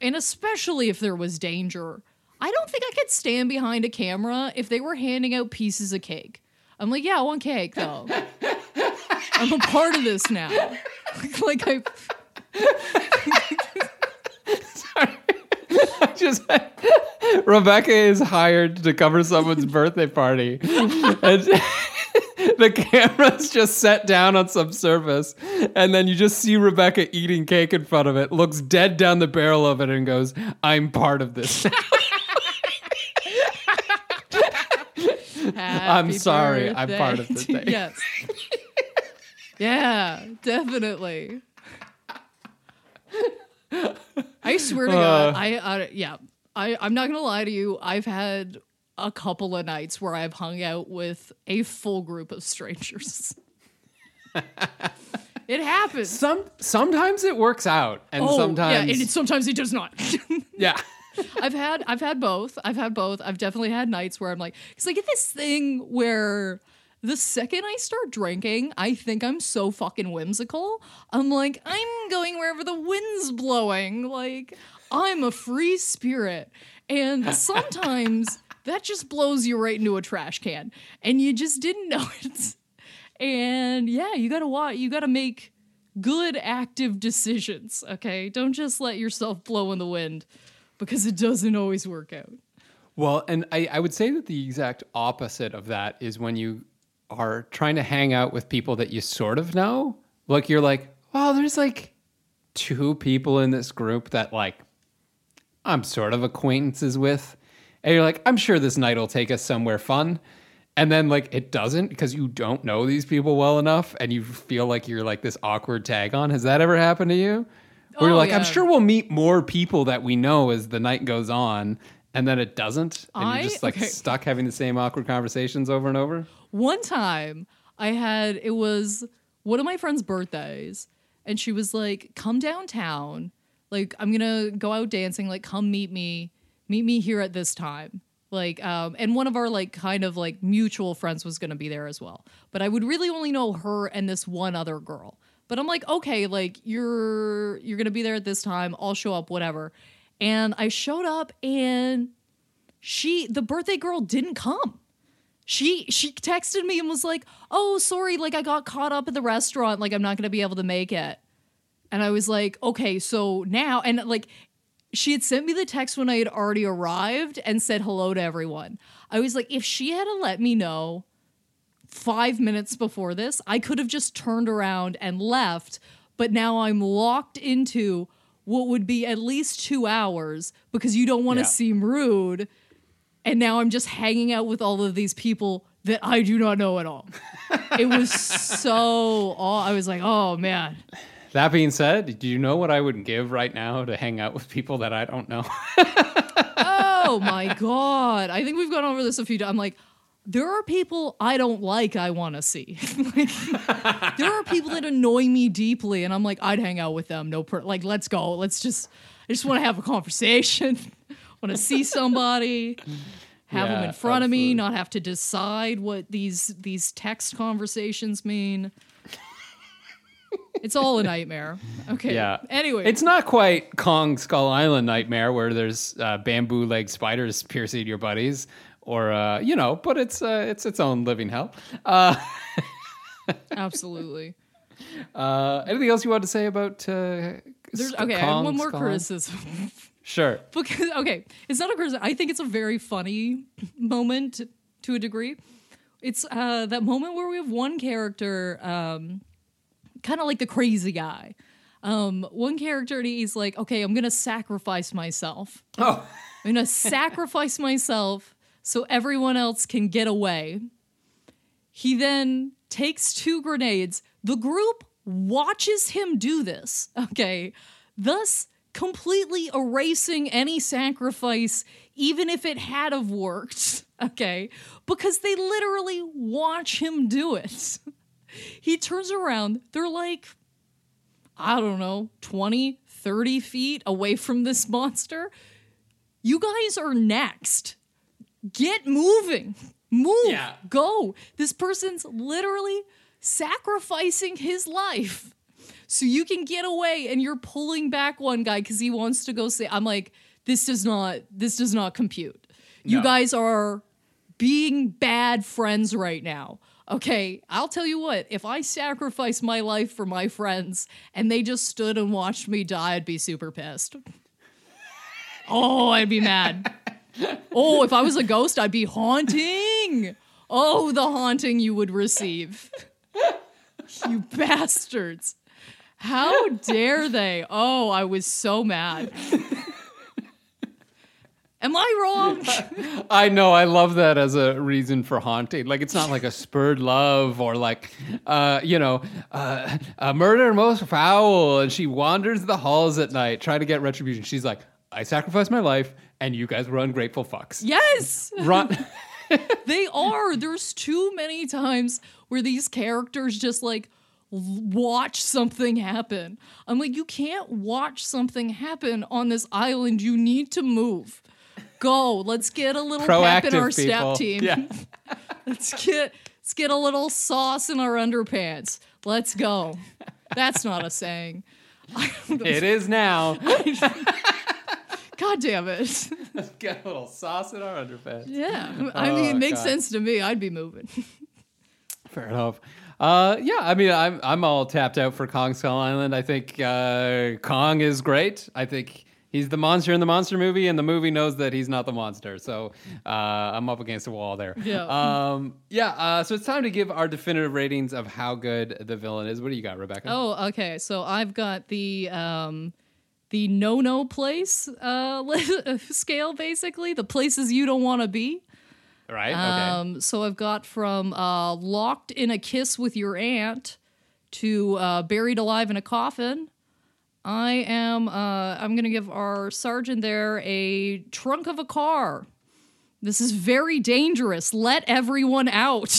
And especially if there was danger. I don't think I could stand behind a camera if they were handing out pieces of cake. I'm like, yeah, I want cake though. <laughs> I'm a part of this now. <laughs> like I <laughs> just Rebecca is hired to cover someone's birthday party. And <laughs> the camera's just set down on some surface, and then you just see Rebecca eating cake in front of it, looks dead down the barrel of it, and goes, I'm part of this. <laughs> I'm sorry, I'm part of this <laughs> thing. Yes. yeah, definitely. I swear to God, Uh. I, I yeah, I I'm not gonna lie to you. I've had a couple of nights where I've hung out with a full group of strangers. <laughs> it happens. Some sometimes it works out, and oh, sometimes yeah, and it, sometimes it does not. <laughs> yeah. <laughs> I've had I've had both. I've had both. I've definitely had nights where I'm like, because I get this thing where the second I start drinking, I think I'm so fucking whimsical. I'm like, I'm going wherever the wind's blowing. Like, I'm a free spirit. And sometimes that just blows you right into a trash can. And you just didn't know <laughs> it. And yeah, you gotta watch you gotta make good active decisions, okay? Don't just let yourself blow in the wind because it doesn't always work out. Well, and I, I would say that the exact opposite of that is when you are trying to hang out with people that you sort of know. Like you're like, wow there's like two people in this group that like I'm sort of acquaintances with. And you're like, I'm sure this night will take us somewhere fun. And then like it doesn't because you don't know these people well enough and you feel like you're like this awkward tag on. Has that ever happened to you? Where you're Oh, like, yeah. I'm sure we'll meet more people that we know as the night goes on, and then it doesn't, and I- you're just <laughs> like okay. stuck having the same awkward conversations over and over. One time I had it was one of my friend's birthdays and she was like, "Come downtown. Like I'm going to go out dancing. Like come meet me. Meet me here at this time." Like um and one of our like kind of like mutual friends was going to be there as well. But I would really only know her and this one other girl. But I'm like, "Okay, like you're you're going to be there at this time. I'll show up whatever." And I showed up and she the birthday girl didn't come she she texted me and was like, "Oh, sorry, like I got caught up at the restaurant, like I'm not going to be able to make it." And I was like, "Okay, so now and like she had sent me the text when I had already arrived and said hello to everyone. I was like, if she had let me know 5 minutes before this, I could have just turned around and left, but now I'm locked into what would be at least 2 hours because you don't want to Yeah. seem rude and now I'm just hanging out with all of these people that I do not know at all. it was <laughs> so aw- I was like, oh man. That being said, do you know what I would give right now to hang out with people that I don't know? Oh <laughs> my god. I think we've gone over this a few times. I'm like, there are people I don't like I want to see. <laughs> like, there are people that annoy me deeply and I'm like, I'd hang out with them. No per- like let's go. Let's just I just want to have a conversation. <laughs> want to see somebody. Have them in front of me, not have to decide what these these text conversations mean. It's all a nightmare. Okay. yeah. Anyway, it's not quite Kong Skull Island Nightmare where there's uh, bamboo leg spiders piercing your buddies, or uh, you know, but it's uh, it's its own living hell. Uh, <laughs> absolutely. uh, anything else you want to say about uh, There's okay. I have one more Skull? criticism. Sure. <laughs> because okay, it's not a criticism. I think it's a very funny moment to a degree. It's uh, that moment where we have one character, um, kind of like the crazy guy. Um, one character, he's like, "Okay, I'm gonna sacrifice myself. Oh, I'm gonna sacrifice myself so everyone else can get away." He then takes two grenades. The group watches him do this, okay? Thus, completely erasing any sacrifice, even if it had have worked, <laughs> okay? Because they literally watch him do it. <laughs> he turns around, they're like, I don't know, 20, 30 feet away from this monster. You guys are next. Get moving. Move. Yeah. Go. This person's literally sacrificing his life so you can get away and you're pulling back one guy because he wants to go say i'm like this does not this does not compute you guys are being bad friends right now okay i'll tell you what if i sacrificed my life for my friends and they just stood and watched me die i'd be super pissed. Oh i'd be mad. <laughs> Oh if i was a ghost i'd be haunting. Oh the haunting you would receive. You bastards. How dare they? Oh, I was so mad. Am I wrong? <laughs> I know. I love that as a reason for haunting. Like it's not like a spurred love or like, uh, you know, uh, a murder most foul, and she wanders the halls at night trying to get retribution. She's like, I sacrificed my life, and you guys were ungrateful fucks. yes, Run. <laughs> <laughs> they are. There's too many times where these characters just like watch something happen. I'm like, you can't watch something happen on this island. You need to move. Go. Let's get a little pep in our people. step team. Yeah. <laughs> Let's get let's get a little sauce in our underpants. Let's go. That's not a saying. <laughs> It is now. <laughs> God damn it. Let's get a little sauce in our underpants. Yeah. I mean, Oh, it makes God. sense to me. I'd be moving. Fair enough. Uh, yeah, I mean, I'm I'm all tapped out for Kong Skull Island. I think uh, Kong is great. I think he's the monster in the monster movie, and the movie knows that he's not the monster. So uh, I'm up against a wall there. Yeah. Um, yeah. Uh, so it's time to give our definitive ratings of how good the villain is. What do you got, Rebecca? Oh, okay. So I've got the um the no no place uh <laughs> scale basically, the places you don't want to be. right. Okay. Um so I've got from uh locked in a kiss with your aunt to uh buried alive in a coffin. I am uh I'm going to give our sergeant there a trunk of a car. This is very dangerous. Let everyone out.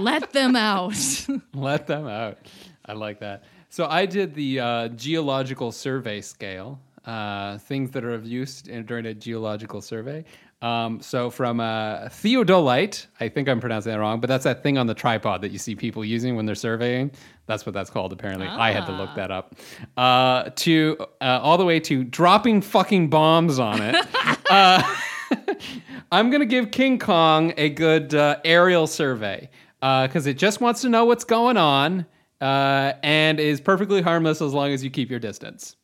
Let them out. <laughs> Let them out. I like that. So I did the uh, geological survey scale, uh, things that are of use in, during a geological survey. Um, so from uh, theodolite, I think I'm pronouncing that wrong, but that's that thing on the tripod that you see people using when they're surveying. That's what that's called, apparently. I had to look that up. Uh, to uh, all the way to dropping fucking bombs on it. <laughs> <laughs> I'm gonna give King Kong a good uh, aerial survey because it just wants to know what's going on uh, and is perfectly harmless as long as you keep your distance.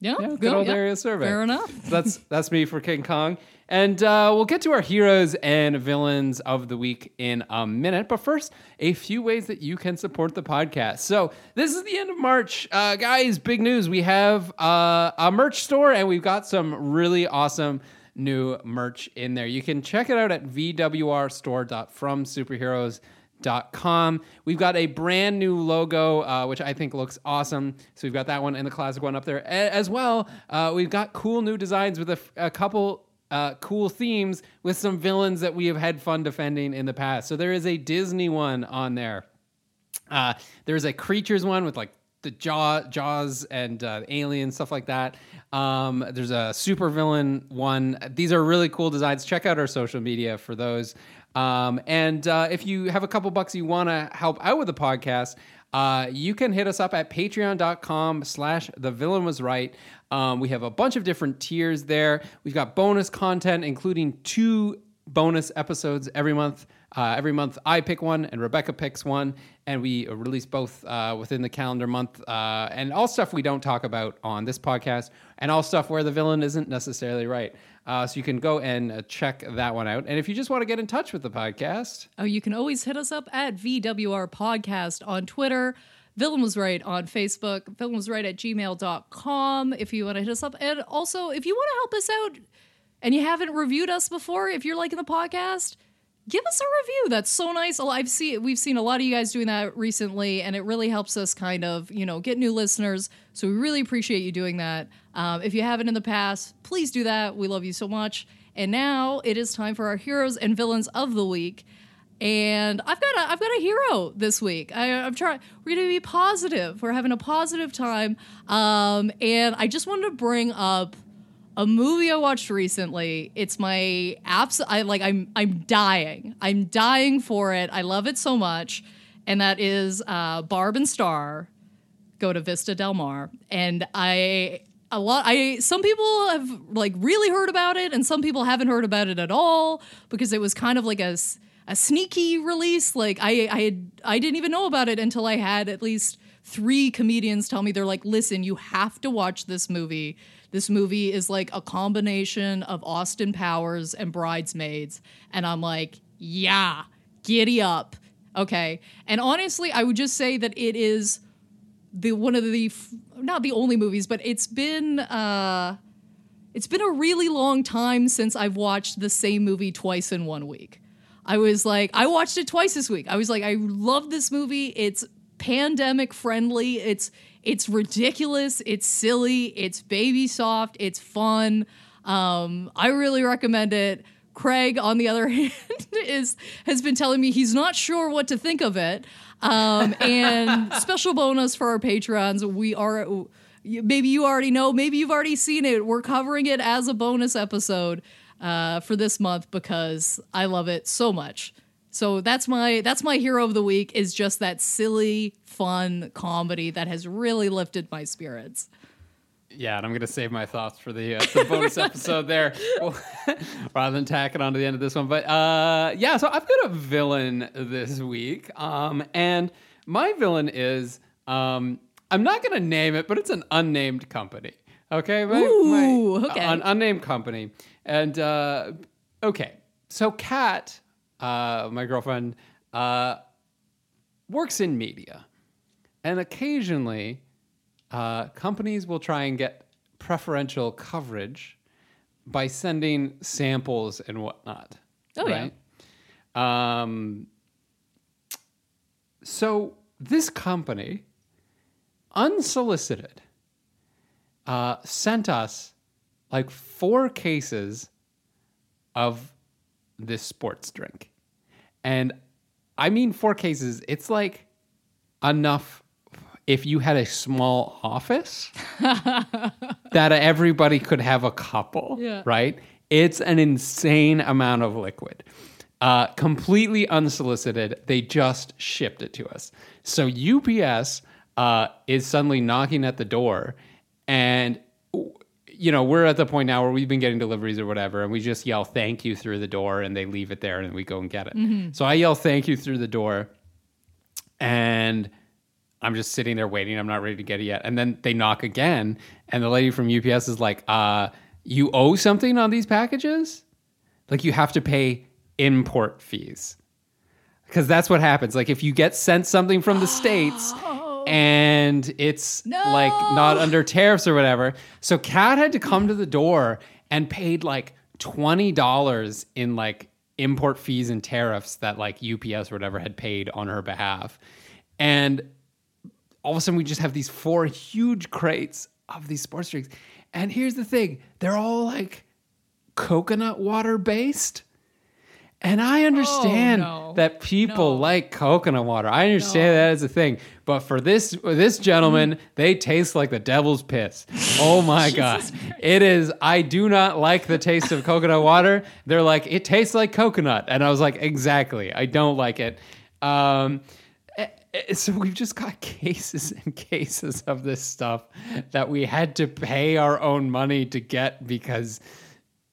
Yeah, Yeah, good go- old yeah. aerial survey. Fair enough. that's that's me for King Kong, and uh, we'll get to our heroes and villains of the week in a minute. But first, a few ways that you can support the podcast. So this is the end of March, uh, guys. Big news: we have uh, a merch store, and we've got some really awesome new merch in there. You can check it out at vwrstore.fromsuperheroes.com. We've got a brand new logo, uh, which I think looks awesome. So we've got that one and the classic one up there as well. Uh, we've got cool new designs with a, f- a couple uh, cool themes with some villains that we have had fun defending in the past. So there is a Disney one on there. Uh, there's a creatures one with like the jaw jaws and uh, aliens stuff like that. Um, there's a super villain one. These are really cool designs. Check out our social media for those. Um, and uh, if you have a couple bucks you want to help out with the podcast, uh, you can hit us up at patreon.com slash the villain was right. Um, we have a bunch of different tiers there. We've got bonus content, including two bonus episodes every month Uh, every month, I pick one and Rebecca picks one, and we release both uh, within the calendar month. Uh, and all stuff we don't talk about on this podcast, and all stuff where the villain isn't necessarily right. Uh, so you can go and uh, check that one out. And if you just want to get in touch with the podcast, Oh, you can always hit us up at VWR Podcast on Twitter. Villain was right on Facebook. Villain was right at gmail.com if you want to hit us up. And also, if you want to help us out and you haven't reviewed us before, if you're liking the podcast, give us a review. That's so nice. I've seen we've seen a lot of you guys doing that recently, and it really helps us kind of you know get new listeners. So we really appreciate you doing that. Um, if you haven't in the past, please do that. We love you so much. And now it is time for our heroes and villains of the week. And I've got a I've got a hero this week. I, I'm trying. We're gonna be positive. We're having a positive time. Um, and I just wanted to bring up a movie I watched recently. It's my abs. I like. I'm I'm dying. I'm dying for it. I love it so much. And that is uh, Barb and Star go to Vista Del Mar. And I a lot I some people have like really heard about it and some people haven't heard about it at all because it was kind of like a a sneaky release. Like I I had I didn't even know about it until I had at least three comedians tell me they're like, "Listen, you have to watch this movie. This movie is like a combination of Austin Powers and Bridesmaids." And I'm like, "Yeah, giddy up." Okay. And honestly, I would just say that it is the one of the not the only movies, but it's been uh it's been a really long time since I've watched the same movie twice in one week. I was like, I watched it twice this week. I was like, I love this movie. It's pandemic friendly. It's it's ridiculous. It's silly. It's baby soft. It's fun. Um, I really recommend it. Craig, on the other <laughs> hand, is has been telling me he's not sure what to think of it. Um, and special bonus for our patrons, we are maybe you already know, maybe you've already seen it. We're covering it as a bonus episode uh, for this month because I love it so much. So that's my that's my hero of the week is just that silly, fun comedy that has really lifted my spirits. Yeah, and I'm gonna save my thoughts for the, uh, the bonus <laughs> episode there, <laughs> rather than tack it on to the end of this one. But uh, yeah, so I've got a villain this week, um, and my villain is um, I'm not gonna name it, but it's an unnamed company. Okay, my, Ooh, my- okay. an unnamed company, and uh, okay, so Kat, uh, my girlfriend, uh, works in media, and occasionally uh, companies will try and get preferential coverage by sending samples and whatnot. Oh, yeah. yeah. Um, so this company, unsolicited, uh, sent us like four cases of this sports drink. And I mean, four cases, it's like enough if you had a small office <laughs> that everybody could have a couple, Yeah. right? It's an insane amount of liquid. Uh, completely unsolicited, they just shipped it to us. So UPS uh, is suddenly knocking at the door, and you know we're at the point now where we've been getting deliveries or whatever, and we just yell "thank you" through the door, and they leave it there, and we go and get it. So I yell "thank you" through the door, and I'm just sitting there waiting. I'm not ready to get it yet. And then they knock again, and the lady from UPS is like, uh, you owe something on these packages? Like you have to pay import fees. Because that's what happens. Like if you get sent something from the States and it's like not under tariffs or whatever. So Kat had to come to the door and paid like $20 in like import fees and tariffs that like UPS or whatever had paid on her behalf. And all of a sudden we just have these four huge crates of these sports drinks. And here's the thing they're all like coconut water based. And I understand Oh, no. that people No. like coconut water. I understand that as a thing. But for this this gentleman, they taste like the devil's piss. Oh my <laughs> god. It is I do not like the taste of coconut <laughs> water. They're like it tastes like coconut. And I was like exactly. I don't like it. Um eh, eh, so we've just got cases and cases of this stuff that we had to pay our own money to get because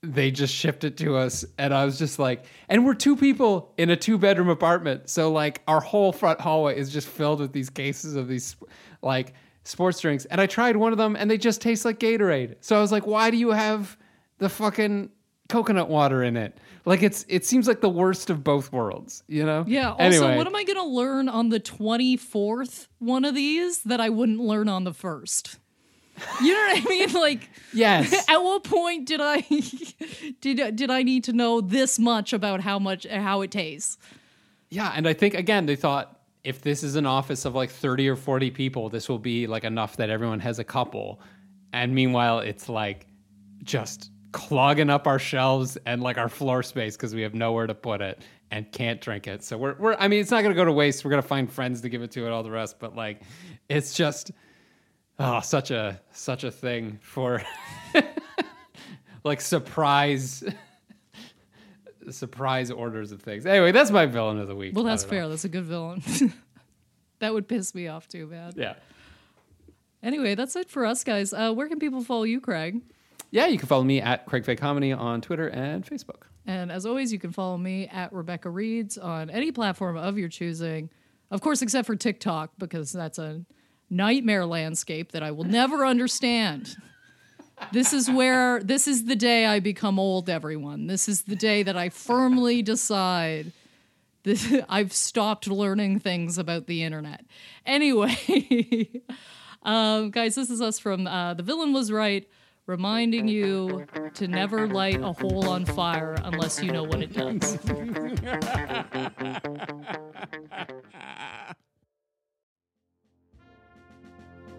they just shipped it to us and i was just like and we're two people in a two bedroom apartment so like our whole front hallway is just filled with these cases of these like sports drinks and i tried one of them and they just taste like gatorade so i was like why do you have the fucking coconut water in it like it's it seems like the worst of both worlds you know Yeah. Also, anyway what am I going to learn on the 24th one of these that I wouldn't learn on the first? You know what I mean? Like, yes <laughs> at what point did I <laughs> did did I need to know this much about how much how it tastes? Yeah, and I think again they thought if this is an office of like 30 or 40 people, this will be like enough that everyone has a couple. And meanwhile, it's like just clogging up our shelves and like our floor space because we have nowhere to put it and can't drink it. So we're we're I mean, it's not going to go to waste. We're going to find friends to give it to and all the rest, but like it's just oh, such a such a thing for <laughs> like surprise <laughs> surprise orders of things. Anyway, that's my villain of the week. Well, that's don't know. fair. That's a good villain. <laughs> that would piss me off too bad. Yeah. Anyway, that's it for us guys. Uh, where can people follow you, Craig? Yeah, you can follow me at Craig Fay Comedy on Twitter and Facebook. And as always, you can follow me at Rebecca Reeds on any platform of your choosing. Of course, except for TikTok, because that's a nightmare landscape that I will never understand. This is where, this is the day I become old, everyone. This is the day that I firmly decide that <laughs> I've stopped learning things about the internet. Anyway, <laughs> um, guys, this is us from uh, The Villain Was Right, reminding you to never light a hole on fire unless you know what it does. <laughs>